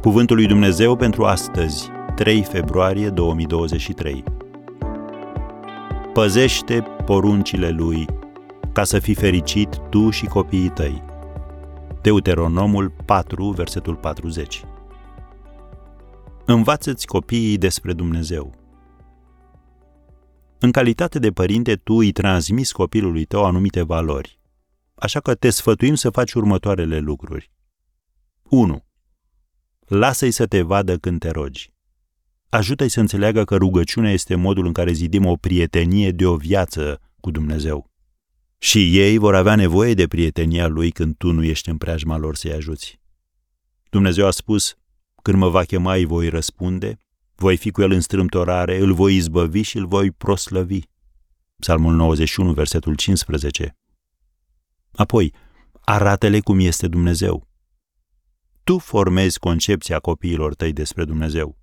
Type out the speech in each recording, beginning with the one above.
Cuvântul lui Dumnezeu pentru astăzi, 3 februarie 2023. Păzește poruncile lui ca să fii fericit tu și copiii tăi. Deuteronomul 4, versetul 40. Învață-ți copiii despre Dumnezeu. În calitate de părinte, tu îi transmiți copilului tău anumite valori. Așa că te sfătuim să faci următoarele lucruri. 1. Lasă-i să te vadă când te rogi. Ajută-i să înțeleagă că rugăciunea este modul în care zidim o prietenie de o viață cu Dumnezeu. Și ei vor avea nevoie de prietenia lui când tu nu ești în preajma lor să-i ajuți. Dumnezeu a spus, când mă va chema, îi voi răspunde, voi fi cu el în strâmtorare, îl voi izbăvi și îl voi proslăvi. Psalmul 91, versetul 15. Apoi, arată-le cum este Dumnezeu. Tu formezi concepția copiilor tăi despre Dumnezeu.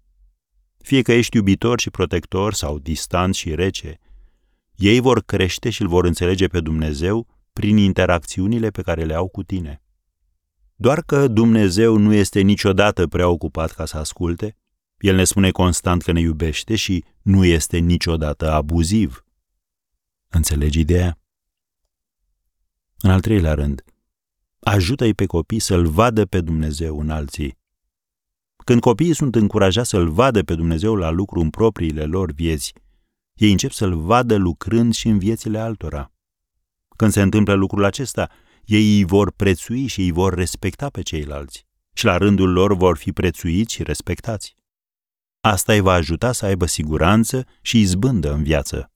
Fie că ești iubitor și protector sau distant și rece, ei vor crește și îl vor înțelege pe Dumnezeu prin interacțiunile pe care le au cu tine. Doar că Dumnezeu nu este niciodată prea ocupat ca să asculte, El ne spune constant că ne iubește și nu este niciodată abuziv. Înțelegi ideea? În al treilea rând, ajută-i pe copii să-L vadă pe Dumnezeu în alții. Când copiii sunt încurajați să-L vadă pe Dumnezeu la lucru în propriile lor vieți, ei încep să-L vadă lucrând și în viețile altora. Când se întâmplă lucrul acesta, ei îi vor prețui și îi vor respecta pe ceilalți și la rândul lor vor fi prețuiți și respectați. Asta îi va ajuta să aibă siguranță și izbândă în viață.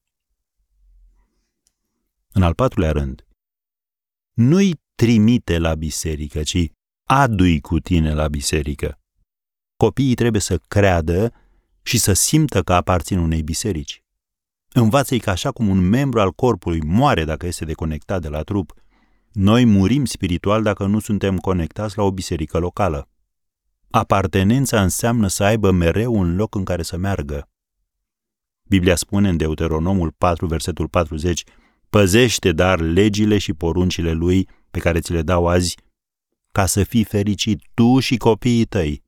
În al patrulea rând, nu-i trimite la biserică, ci adu-i cu tine la biserică. Copiii trebuie să creadă și să simtă că aparțin unei biserici. Învață-i că așa cum un membru al corpului moare dacă este deconectat de la trup, noi murim spiritual dacă nu suntem conectați la o biserică locală. Apartenența înseamnă să aibă mereu un loc în care să meargă. Biblia spune în Deuteronomul 4, versetul 40, Păzește dar legile și poruncile lui pe care ți le dau azi, ca să fii fericit tu și copiii tăi.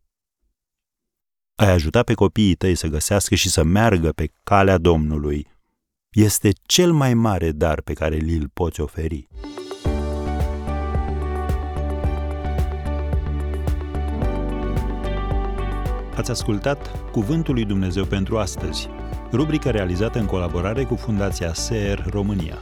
Ai ajuta pe copiii tăi să găsească și să meargă pe calea Domnului. Este cel mai mare dar pe care li-l poți oferi. Ați ascultat Cuvântul lui Dumnezeu pentru astăzi, rubrica realizată în colaborare cu Fundația SER România.